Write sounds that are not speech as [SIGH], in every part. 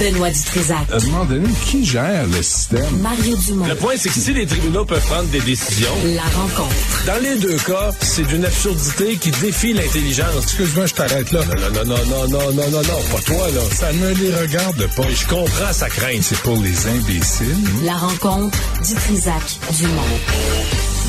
Benoît Dutrisac. À un moment donné, qui gère le système? Mario Dumont. Le point, c'est que si les tribunaux peuvent prendre des décisions, La rencontre. dans les deux cas, c'est d'une absurdité qui défie l'intelligence. Excuse-moi, je t'arrête là. Non, non, non, non, non, non, non, non, pas toi, là. Ça ne les regarde pas. Je comprends sa crainte. C'est pour les imbéciles. La rencontre Dutrisac Dumont.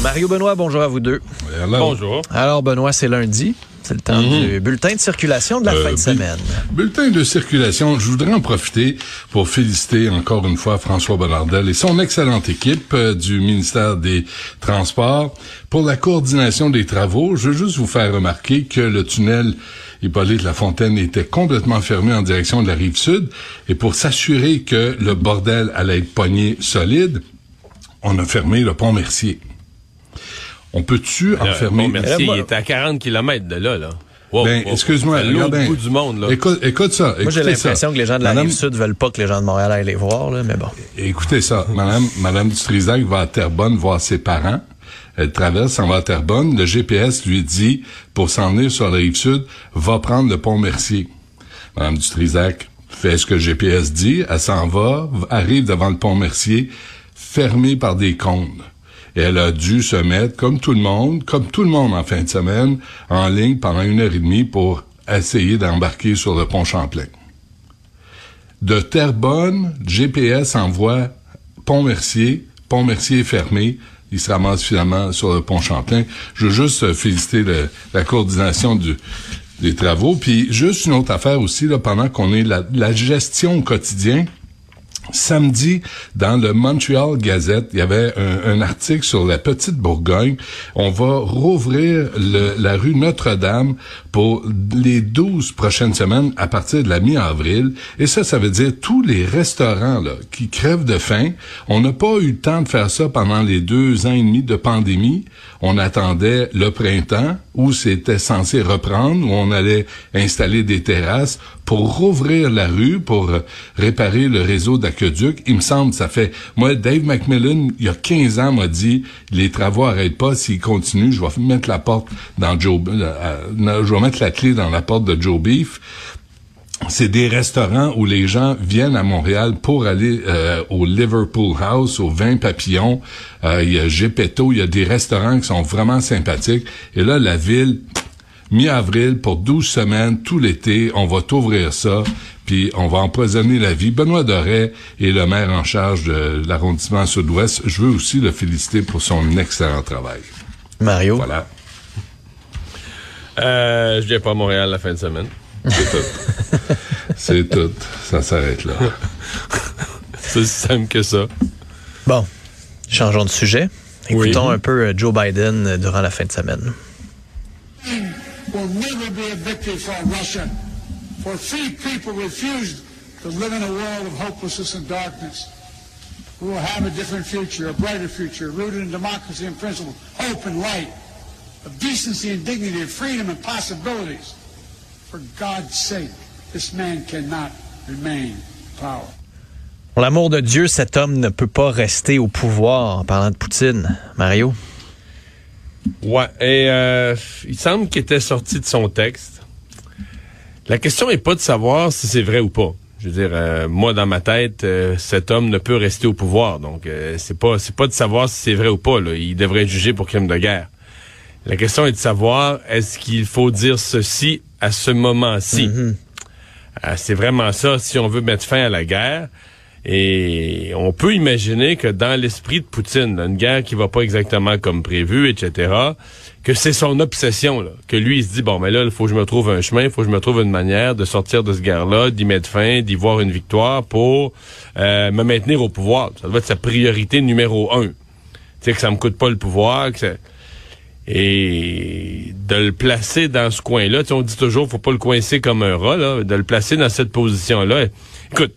Mario Benoît, bonjour à vous deux. Alors, Bonjour. Alors Benoît, c'est lundi. C'est le temps du bulletin de circulation de la Euh, fin de semaine. Bulletin de circulation, je voudrais en profiter pour féliciter encore une fois François Bonnardel et son excellente équipe euh, du ministère des Transports pour la coordination des travaux. Je veux juste vous faire remarquer que le tunnel Hippolyte Lafontaine était complètement fermé en direction de la rive sud et pour s'assurer que le bordel allait être pogné solide, on a fermé le pont Mercier. On peut-tu enfermer... Bon, merci. Il est à 40 km de là, là. Wow, Ben, wow. excuse-moi, l'autre bien. bout du monde, là. Écoute, écoute ça. Moi, j'ai écoutez ça. l'impression que les gens de la Madame- rive sud veulent pas que les gens de Montréal aillent les voir, là, mais bon. Écoutez ça. Madame, Madame Dutrisac va à Terrebonne voir ses parents. Elle traverse, s'en va à Terrebonne. Le GPS lui dit, pour s'en venir sur la rive sud, va prendre le pont Mercier. Madame Dutrisac fait ce que le GPS dit. Elle s'en va, arrive devant le pont Mercier, fermé par des cônes. Elle a dû se mettre, comme tout le monde, comme tout le monde en fin de semaine, en ligne pendant une heure et demie pour essayer d'embarquer sur le pont Champlain. De Terrebonne, GPS envoie Pont-Mercier. Pont-Mercier est fermé. Il se ramasse finalement sur le pont Champlain. Je veux juste féliciter la coordination des travaux. Puis juste une autre affaire aussi, là, pendant qu'on est la, la gestion au quotidien. Samedi, dans le Montreal Gazette, il y avait un, article sur la petite Bourgogne. On va rouvrir la rue Notre-Dame pour les 12 prochaines semaines à partir de la mi-avril. Et ça, ça veut dire tous les restaurants là, qui crèvent de faim. On n'a pas eu le temps de faire ça pendant les deux ans et demi de pandémie. On attendait le printemps où c'était censé reprendre, où on allait installer des terrasses pour rouvrir la rue, pour réparer le réseau d'aqueduc. Il me semble, ça fait... Moi, Dave McMillan, il y a 15 ans, m'a dit, les travaux arrêtent pas. S'ils continuent, je vais mettre la porte dans Joe... euh, mettre la clé dans la porte de Joe Beef c'est des restaurants où les gens viennent à Montréal pour aller euh, au Liverpool House, au Vin Papillon. Euh, il y a Gepetto, il y a des restaurants qui sont vraiment sympathiques. Et là, la ville, mi-avril, pour 12 semaines, tout l'été, on va t'ouvrir ça, puis on va empoisonner la vie. Benoît Doré est le maire en charge de l'arrondissement sud-ouest. Je veux aussi le féliciter pour son excellent travail. Mario? Voilà. Euh, je viens pas à Montréal la fin de semaine. C'est tout. [LAUGHS] C'est tout. Ça s'arrête là. C'est aussi simple que ça. Bon, changeons de sujet. Oui. Écoutons un peu euh, Joe Biden euh, durant la fin de semaine. will never be a victory for Russia? For free people refused to live in a world of hopelessness and darkness. We will have a different future, a brighter future, rooted in democracy and principle, hope and light, of decency and dignity, of freedom and possibilities. For God's sake, this man cannot remain in power. Pour l'amour de Dieu, cet homme ne peut pas rester au pouvoir en parlant de Poutine. Mario? Ouais, et euh, il semble qu'il était sorti de son texte. La question est pas de savoir si c'est vrai ou pas. Je veux dire, euh, moi dans ma tête, euh, cet homme ne peut rester au pouvoir. Donc euh, c'est pas c'est pas de savoir si c'est vrai ou pas. Là. Il devrait être jugé pour crime de guerre. La question est de savoir est-ce qu'il faut dire ceci à ce moment-ci? Euh, c'est vraiment ça. Si on veut mettre fin à la guerre, et on peut imaginer que dans l'esprit de Poutine, une guerre qui va pas exactement comme prévu, etc., que c'est son obsession, là. que lui, il se dit, bon, mais là, il faut que je me trouve un chemin, il faut que je me trouve une manière de sortir de ce guerre-là, d'y mettre fin, d'y voir une victoire pour euh, me maintenir au pouvoir. Ça doit être sa priorité numéro un. Tu sais, que ça me coûte pas le pouvoir, que ça... Et de le placer dans ce coin-là, tu sais, on dit toujours, faut pas le coincer comme un rat, là, de le placer dans cette position-là. Écoute,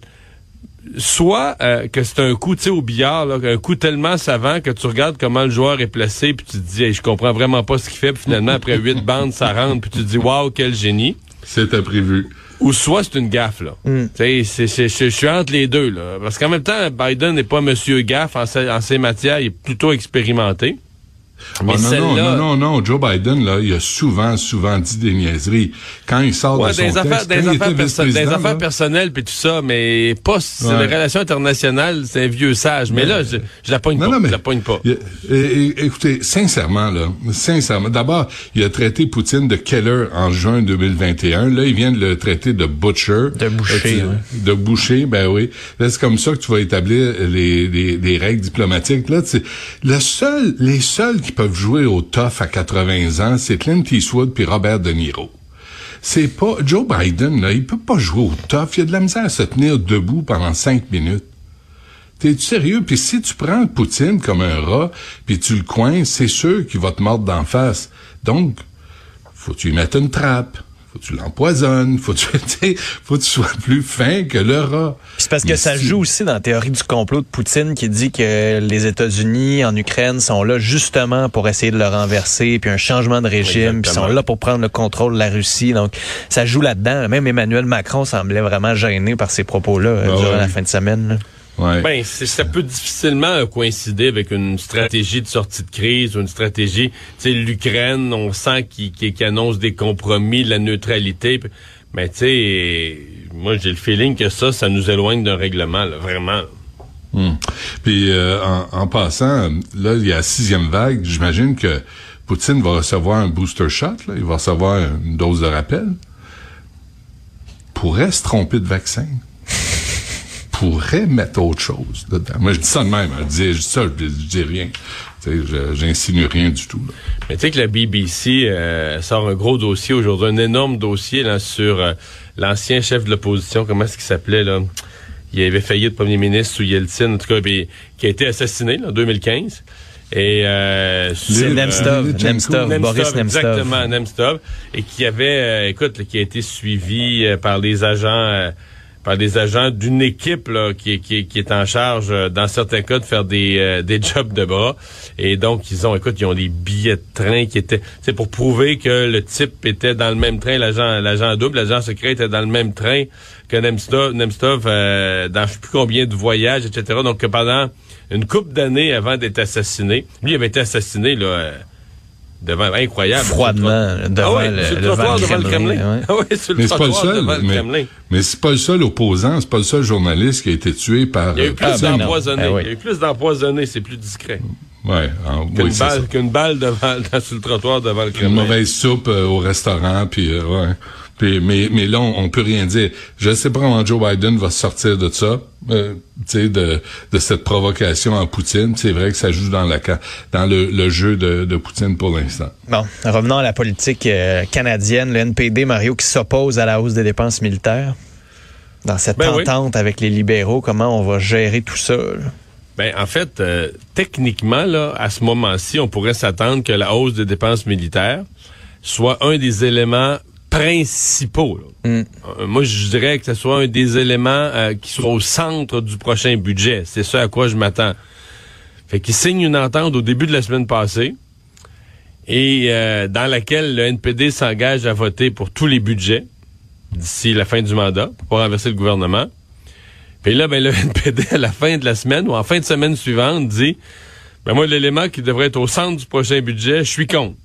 soit euh, que c'est un coup, tu sais, au billard, là, un coup tellement savant que tu regardes comment le joueur est placé, puis tu te dis, Hey, je comprends vraiment pas ce qu'il fait, puis finalement, après huit [LAUGHS] bandes, ça rentre, puis tu te dis, waouh, quel génie. C'était prévu. Ou soit c'est une gaffe, là. Tu sais, c'est- c'est- je suis entre les deux, là. Parce qu'en même temps, Biden n'est pas monsieur gaffe en ces matières, il est plutôt expérimenté. Mais non, non, non, non, non, Joe Biden, là, il a souvent, souvent dit des niaiseries. Quand il sort Ouais, de son des affaires, texte, des quand il affaires, était perso- des affaires là, personnelles puis tout ça, mais pas c'est Ouais. les relations internationales, c'est un vieux sage. Mais là, je, je la pogne Non, pas. non, mais je la pogne pas. il a- écoutez, sincèrement, là, sincèrement, d'abord, il a traité Poutine de Keller en juin 2021. Là, il vient de le traiter de Butcher. De boucher, Euh, ouais. De boucher, ben oui. Là, c'est comme ça que tu vas établir les, les, les règles diplomatiques. Là, le seul, les seuls qui peuvent jouer au tough à 80 ans, c'est Clint Eastwood puis Robert De Niro. C'est pas Joe Biden là, il peut pas jouer au tough. Il a de la misère à se tenir debout pendant cinq minutes. T'es sérieux? Puis si tu prends Poutine comme un rat, puis tu le coins, c'est sûr qu'il va te mordre d'en face. Donc, faut tu lui mettes une trappe. Faut que tu l'empoisonnes. Faut que tu, [LAUGHS] faut que tu sois plus fin que le rat. C'est parce que Mais ça si- joue aussi dans la théorie du complot de Poutine qui dit que les États-Unis en Ukraine sont là justement pour essayer de le renverser, puis un changement de régime, puis sont là pour prendre le contrôle de la Russie. Donc ça joue là-dedans. Même Emmanuel Macron semblait vraiment gêné par ces propos-là euh, Ah durant la fin de semaine. là. Ouais. Ben, c'est- ça peut difficilement coïncider avec une stratégie de sortie de crise ou une stratégie. Tu sais, l'Ukraine, on sent qu'il qu'il annonce des compromis, la neutralité. Mais tu sais, moi j'ai le feeling que ça, ça nous éloigne d'un règlement, là, vraiment. Hmm. Puis euh, en, en passant, là, il y a la sixième vague. J'imagine que Poutine va recevoir un booster shot. Là. Il va recevoir une dose de rappel. Pourrait se tromper de vaccin. Pourrait mettre autre chose dedans. Moi, je dis ça de même. hein. Je dis, je dis ça, je, je dis rien. J'insinue rien du tout. là. Mais tu sais que la BBC euh, sort un gros dossier aujourd'hui, un énorme dossier là, sur euh, l'ancien chef de l'opposition, comment est-ce qu'il s'appelait là? Il avait failli être premier ministre sous Yeltsin, en tout cas, puis, qui a été assassiné là, en 2015. Et euh, sur, euh, Nemstov, Nemstov, Nemstov, Boris Nemstov. Exactement, Nemstov. Et qui avait, euh, écoute, là, qui a été suivi euh, par des agents, euh, par des agents d'une équipe qui, est en charge, euh, dans certains cas, de faire des, euh, des jobs de bras. Et donc, ils ont, écoute, ils ont des billets de train qui étaient, c'est pour prouver que le type était dans le même train, l'agent, l'agent double, l'agent secret était dans le même train que Nemstov, euh, dans je sais plus combien de voyages, etc. Donc, que pendant une couple d'années avant d'être assassiné, lui avait été assassiné là. Devant incroyable Froidement, devant Ah ouais, le- sur le devant le devant le Kremlin, ouais. Ah sur Mais c'est pas le seul. devant le Mais, Kremlin. mais c'est pas le seul opposant. C'est pas le seul journaliste qui a été tué par. Il y a eu euh, plus Ah, ben d'empoisonnés. Ah oui. Il y a eu plus d'empoisonnés, c'est plus discret. Ouais, en- Qu'une oui, balle, qu'une balle devant, dans- [LAUGHS] sur le trottoir devant le une Kremlin. mauvaise soupe euh, au restaurant, puis euh, ouais. Puis, mais, mais là, on, on peut rien dire. Je sais pas comment Joe Biden va sortir de ça, euh, tu sais, de, de cette provocation en Poutine. C'est vrai que ça joue dans la dans le, le jeu de, de Poutine pour l'instant. Bon, revenons à la politique euh, canadienne, le NPD, Mario, qui s'oppose à la hausse des dépenses militaires. Dans cette Ben oui. entente avec les libéraux, comment on va gérer tout ça? là? Ben, en fait, euh, techniquement, là, à ce moment-ci, on pourrait s'attendre que la hausse des dépenses militaires soit un des éléments principaux. là. Mm. Euh, moi, je dirais que ce soit un des éléments euh, qui soit au centre du prochain budget. C'est ça à quoi je m'attends. Fait qu'il signe une entente au début de la semaine passée et dans laquelle le NPD s'engage à voter pour tous les budgets d'ici la fin du mandat pour renverser le gouvernement. Puis là, ben, le NPD, à la fin de la semaine ou en fin de semaine suivante, dit ben moi, l'élément qui devrait être au centre du prochain budget, je suis contre.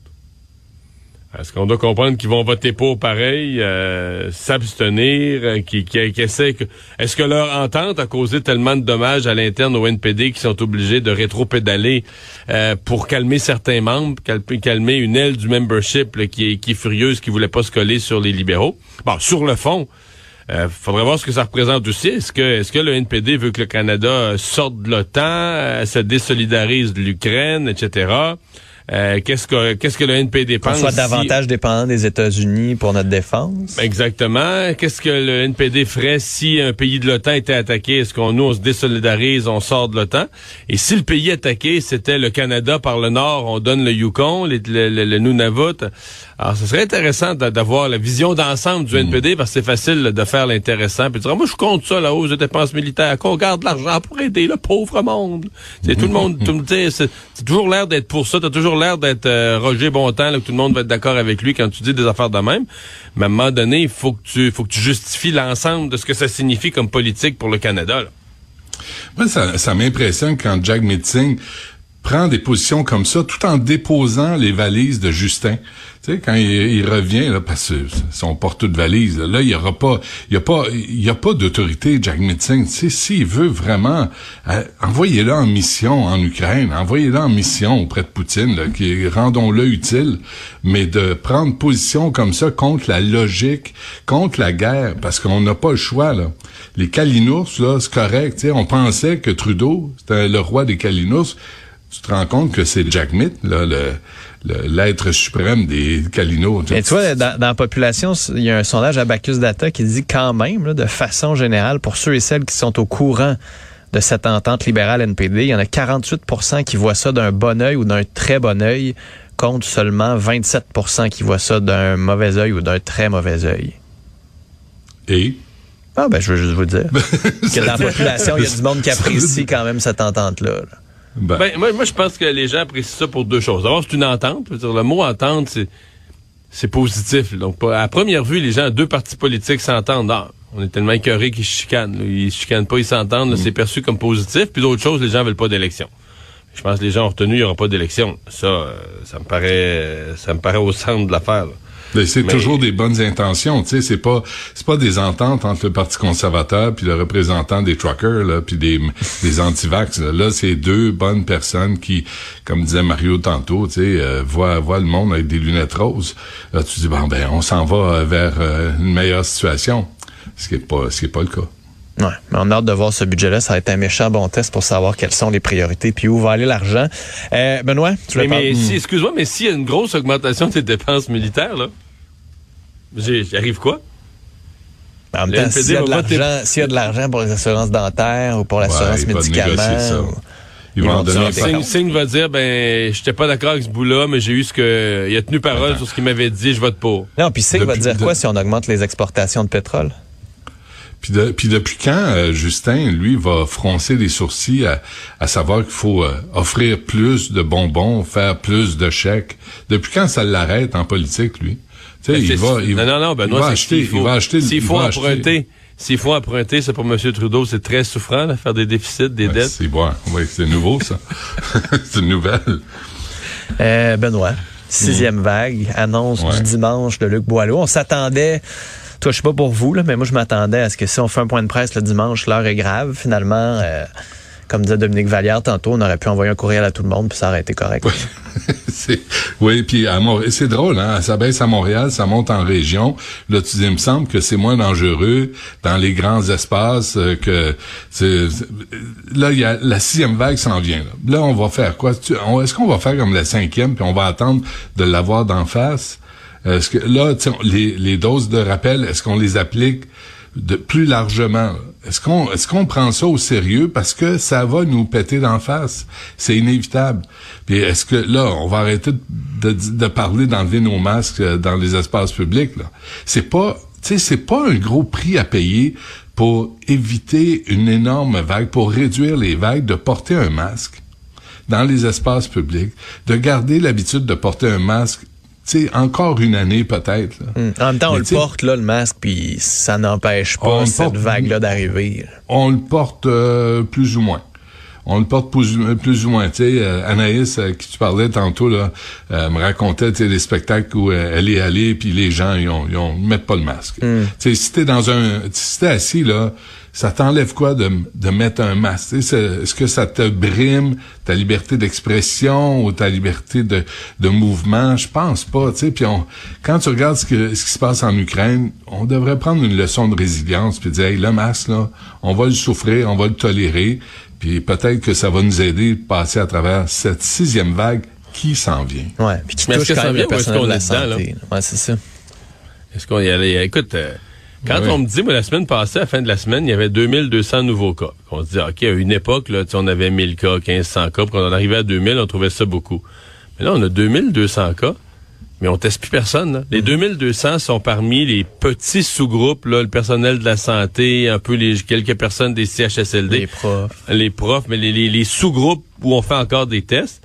Est-ce qu'on doit comprendre qu'ils vont voter pour pareil, euh, s'abstenir, euh, qui, qui, qui essaient que... Est-ce que leur entente a causé tellement de dommages à l'interne au NPD qu'ils sont obligés de rétro-pédaler euh, pour calmer certains membres, cal- calmer une aile du membership là, qui, est, qui est furieuse, qui voulait pas se coller sur les libéraux? Bon, sur le fond, euh, faudrait voir ce que ça représente aussi. Est-ce que, est-ce que le NPD veut que le Canada sorte de l'OTAN, euh, se désolidarise de l'Ukraine, etc.? Euh, qu'est-ce que qu'est-ce que le NPD Qu'on pense soit si- davantage dépendant des États-Unis pour notre défense? Exactement. Qu'est-ce que le NPD ferait si un pays de l'OTAN était attaqué? Est-ce qu'on nous, on se désolidarise, on sort de l'OTAN? Et si le pays attaqué, c'était le Canada par le nord, on donne le Yukon, les- le, le- le Nunavut. Alors, ce serait intéressant d'a- d'avoir la vision d'ensemble du NPD parce que c'est facile là, de faire l'intéressant. Puis de dire, moi, je compte ça, la hausse de dépenses militaires, qu'on garde l'argent pour aider le pauvre monde. C'est tout le monde, tout le c'est toujours l'air d'être pour ça. T'as toujours l'air d'être euh, Roger Bontemps, là, que tout le monde va être d'accord avec lui quand tu dis des affaires de même. Mais à un moment donné, il faut que tu, faut que tu justifies l'ensemble de ce que ça signifie comme politique pour le Canada. là. Moi, ça, m'impressionne quand Jack Meeting prend des positions comme ça, tout en déposant les valises de Justin. Tu sais, quand il, revient, là, parce que son porte de valise, là, il y aura pas, il y a pas, il y a pas d'autorité, Jack Meeting. Tu sais, s'il veut vraiment, euh, envoyez-le en mission en Ukraine, envoyez-le en mission auprès de Poutine, là, qui rendons-le utile, mais de prendre position comme ça contre la logique, contre la guerre, parce qu'on n'a pas le choix, là. Les Kalinours, là, c'est correct, tu sais, on pensait que Trudeau, c'était le roi des Kalinours, tu te rends compte que c'est Jack Mitt, là, le, l'être suprême des Kalinours. Mais tu vois, dans, dans la population, il y a un sondage à Bacchus Data qui dit quand même, là, de façon générale, pour ceux et celles qui sont au courant de cette entente libérale NPD, il y en a 48% qui voient ça d'un bon œil ou d'un très bon œil, contre seulement 27% qui voient ça d'un mauvais œil ou d'un très mauvais œil. Et? Ah ben, je veux juste vous dire [LAUGHS] que dans la population, il y a du monde qui [LAUGHS] apprécie quand même cette entente-là. là. Ben, Ben, moi, moi, je pense que les gens apprécient ça pour deux choses. D'abord, c'est une entente. Je veux dire, le mot entente, c'est, c'est positif. Donc, à première vue, les gens, deux partis politiques s'entendent. Ah, on est tellement écœurés qu'ils se chicanent. là. Ils se chicanent pas, ils s'entendent. là, C'est perçu comme positif. Puis d'autre chose, les gens veulent pas d'élection. Je pense que les gens ont retenu, il n'y aura pas d'élection. Ça, euh, ça me paraît, ça me paraît au centre de l'affaire. C'est Mais- toujours des bonnes intentions, tu sais, c'est pas c'est pas des ententes entre le Parti conservateur puis le représentant des truckers là, puis des [LAUGHS] des antivax. Là, Là, c'est deux bonnes personnes qui, comme disait Mario tantôt, tu sais, euh, voient voient le monde avec des lunettes roses. Là, tu dis bon ben on s'en va vers euh, une meilleure situation, ce qui est pas ce qui est pas le cas. Ouais, mais on a hâte de voir ce budget-là. Ça va être un méchant bon test pour savoir quelles sont les priorités puis où va aller l'argent. Euh, Benoît, tu Mais, veux mais parler? si, excuse-moi, mais s'il y a une grosse augmentation des dépenses militaires, là, j'arrive quoi? En même temps, s'il y, a de l'argent- s'il y a de l'argent pour les assurances dentaires ou pour l'assurance Ouais, médicaments, Ils vont va dire, ben, j'étais pas d'accord avec ce bout-là, mais j'ai eu ce que, il a tenu parole sur ce qu'il m'avait dit, je vote pour. Non, puis Sig va dire de- quoi si on augmente les exportations de pétrole? Puis, de- puis depuis quand euh, Justin, lui, va froncer les sourcils à, à savoir qu'il faut euh, offrir plus de bonbons, faire plus de chèques? Depuis quand ça l'arrête en politique, lui? Tu sais, il va, il, non, non, non, il Benoît, va c'est acheter, faut- il va acheter, S'il il faut emprunter, s'il faut emprunter, c'est pour M. Trudeau, c'est très souffrant, là, faire des déficits, des Ouais, dettes. c'est bon, oui, c'est nouveau ça. [LAUGHS] c'est une nouvelle. Euh, Benoît, sixième vague, annonce. Ouais. du dimanche de Luc Boileau. On s'attendait, toi je sais pas pour vous, là, mais moi je m'attendais à ce que si on fait un point de presse le dimanche, l'heure est grave. Finalement, euh, comme disait Dominique Vallière tantôt, on aurait pu envoyer un courriel à tout le monde puis ça aurait été correct. [LAUGHS] C'est- oui, puis à Montréal, c'est drôle, hein? Ça baisse à Montréal, ça monte en région. Là, tu dis, il me semble que c'est moins dangereux dans les grands espaces euh, que Là, y a la sixième vague s'en vient. Là, Là, on va faire quoi? Est-ce qu'on va faire comme la cinquième, puis on va attendre de l'avoir d'en face? Est-ce que là, les, les doses de rappel, est-ce qu'on les applique de plus largement? Est-ce qu'on est-ce qu'on prend ça au sérieux parce que ça va nous péter d'en face, c'est inévitable. Puis est-ce que là on va arrêter de, de, de parler d'enlever nos masques euh, dans les espaces publics là? C'est pas tu sais c'est pas un gros prix à payer pour éviter une énorme vague, pour réduire les vagues de porter un masque dans les espaces publics, de garder l'habitude de porter un masque sais, encore une année peut-être. Hum. En même temps, on Mais le porte, là, le masque, puis ça n'empêche pas cette vague-là d'arriver. on le porte euh, plus ou moins. On le porte plus, plus ou moins. Tu sais, euh, Anaïs, euh, qui tu parlais tantôt, là, euh, me racontait tu des spectacles où elle est allée, puis les gens, ils ont, ils ont, mettent pas le masque. Tu sais, si t'es dans un... Si t'es assis, là, ça t'enlève quoi de, de mettre un masque? Tu Est-ce que ça te brime ta liberté d'expression ou ta liberté de, de mouvement? Je pense pas. Tu puis on, quand tu regardes ce, que, ce qui se passe en Ukraine, on devrait prendre une leçon de résilience puis dire, hey, le masque, là, on va le souffrir, on va le tolérer, puis peut-être que ça va nous aider à passer à travers cette sixième vague qui s'en vient. Ouais, puis qui Mais est-ce touche que quand ça même vient le personnel qu'on de la santé. Ouais, c'est ça. Est-ce qu'on y allait? Écoute, euh, quand Oui. on me dit, moi, la semaine passée, à la fin de la semaine, il y avait 2200 nouveaux cas. On se dit, OK, à une époque, là, tu sais, on avait 1000 cas, 1500 cas, puis quand on arrivait à 2000, on trouvait ça beaucoup. Mais là, on a 2200 cas, mais on teste plus personne. là. Mm. Les 2200 sont parmi les petits sous-groupes, là, le personnel de la santé, un peu les quelques personnes des CHSLD Les profs. les profs, mais les, les- les sous-groupes où on fait encore des tests.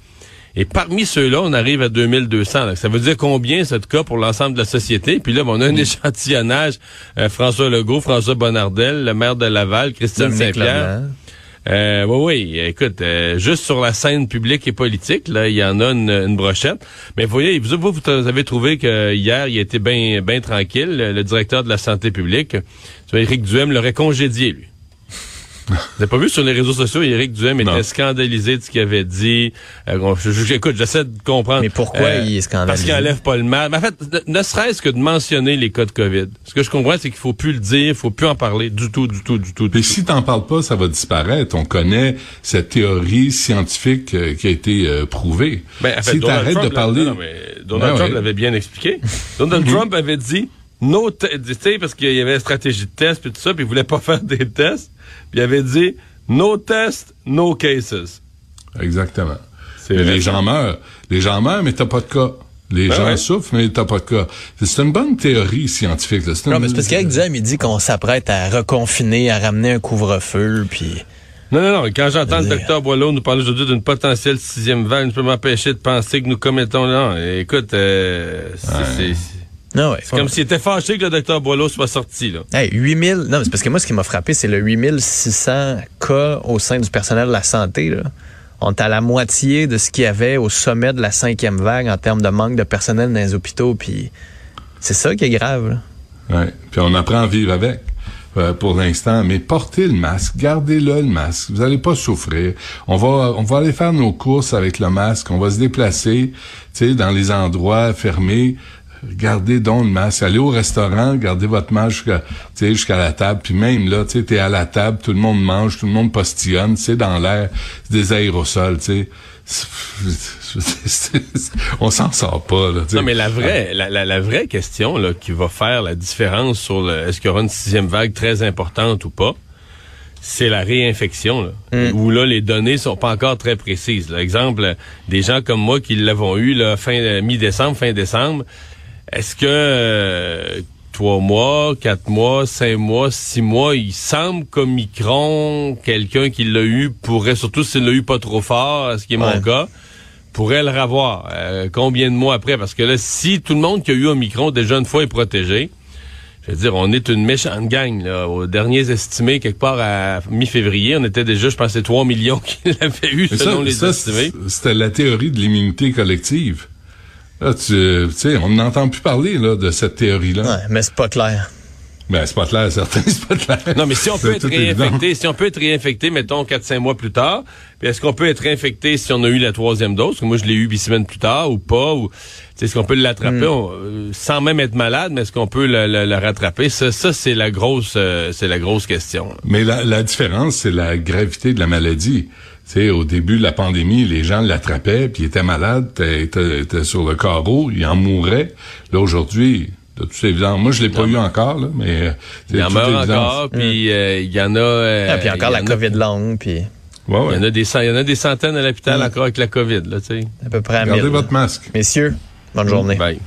Et parmi ceux-là, on arrive à 2200. là. Ça veut dire combien, ce cas, pour l'ensemble de la société? Puis là, ben, on a un échantillonnage. euh, François Legault, François Bonnardel, le maire de Laval, Christine Saint-Pierre. Euh, oui, oui. Écoute, euh, juste sur la scène publique et politique, là, il y en a une, une brochette. Mais vous voyez, vous, vous, vous avez trouvé que hier, il était bien bien tranquille. Le, directeur de la santé publique, Éric Duhem, l'aurait congédié, lui. Vous n'avez pas vu sur les réseaux sociaux, Éric Duhem Non. était scandalisé de ce qu'il avait dit. Euh, bon, je- je- écoute, j'essaie de comprendre. Mais pourquoi il est scandalisé? Parce qu'il enlève pas le mal. Mais en fait, ne, ne serait-ce que de mentionner les cas de COVID. Ce que je comprends, c'est qu'il faut plus le dire, il faut plus en parler du tout, du tout, du tout. du Puis tout. si t'en parles pas, ça va disparaître. On connaît cette théorie scientifique euh, qui a été euh, prouvée. Ben, en fait, si Donald t'arrêtes Trump de parler, non, mais Donald Ben Trump ouais. l'avait bien expliqué. Donald Trump avait dit no tu sais parce qu'il y avait une stratégie de test puis tout ça, puis il voulait pas [LAUGHS] faire des tests, puis il avait dit no test, no cases. exactement. Les gens meurent. Les gens meurent, mais t'as pas de cas. Les Ben gens ouais. souffrent, mais t'as pas de cas. C'est une bonne théorie scientifique. là. C'est Non, une- mais c'est parce qu'Éric Duhem, il dit qu'on s'apprête à reconfiner, à ramener un couvre-feu, puis... Non, non, non. Quand j'entends le docteur Boileau nous parler aujourd'hui d'une potentielle sixième vague, je peux m'empêcher de penser que nous commettons... Non, écoute, euh, c'est- c'est Non, ouais. c'est comme s'il était fâché que le docteur Boileau soit sorti, là. Hey, 8000, non, c'est parce que moi, ce qui m'a frappé, c'est le 8600 cas au sein du personnel de la santé. Là. On est à la moitié de ce qu'il y avait au sommet de la cinquième vague en termes de manque de personnel dans les hôpitaux. Puis c'est ça qui est grave. là. Ouais. Puis on apprend à vivre avec. euh, pour l'instant, mais portez le masque, gardez-le le masque, vous allez pas souffrir. On va on va aller faire nos courses avec le masque, on va se déplacer, tu sais dans les endroits fermés. Gardez donc le masque. Allez au restaurant, gardez votre masque jusqu'à, tu sais, jusqu'à la table. Puis même là, tu sais, t'es à la table, tout le monde mange, tout le monde postillonne, c'est dans l'air, c'est des aérosols, tu [LAUGHS] On s'en sort pas, là. tu sais. Non, mais la vraie, la, la, la vraie question là, qui va faire la différence sur le, est-ce qu'il y aura une sixième vague très importante ou pas, c'est la réinfection. Là, Où là, les données sont pas encore très précises. Là. Exemple, des gens comme moi qui l'avons eu là, fin euh, mi-décembre, fin décembre, est-ce que euh, trois mois, quatre mois, cinq mois, six mois, il semble qu'Omicron, quelqu'un qui l'a eu pourrait, surtout s'il l'a eu pas trop fort, ce qui est mon cas, pourrait le revoir. Euh, combien de mois après? Parce que là, si tout le monde qui a eu Omicron déjà une fois est protégé, je veux dire, on est une méchante gang. Là. Aux derniers estimés, quelque part à mi-février, on était déjà, je pense, 3 millions [LAUGHS] qui l'avaient eu Mais selon ça, les ça, estimés. c- c'était la théorie de l'immunité collective. Là, tu tu sais, on n'entend plus parler là, de cette théorie-là. Ouais, mais c'est pas clair. Ben, c'est pas clair, certain, [LAUGHS] c'est pas clair. Non, mais si on peut être évident. réinfecté, si on peut être réinfecté, mettons 4-5 mois plus tard, puis est-ce qu'on peut être réinfecté si on a eu la troisième dose, que moi je l'ai eu huit semaines plus tard ou pas, ou est-ce qu'on peut l'attraper? On- euh, sans même être malade, mais est-ce qu'on peut le rattraper? Ça, ça c'est la grosse, euh, c'est la grosse question. Mais la, la différence, c'est la gravité de la maladie. Tu sais, au début de la pandémie, les gens l'attrapaient, puis ils étaient malades, étaient, sur le carreau, ils en mouraient. Là, aujourd'hui, de toute évidence, moi, je l'ai pas eu encore, là, mais... euh, c'est Il en toute meurt encore, puis euh, il y en a. euh, Ah, puis encore il y la en a- COVID longue, puis Ouais, Il ouais. y en a des, cent- il y en a des centaines à l'hôpital encore avec la COVID, là, tu sais. à peu près à Gardez 1000. votre masque. Messieurs, bonne journée. Bye.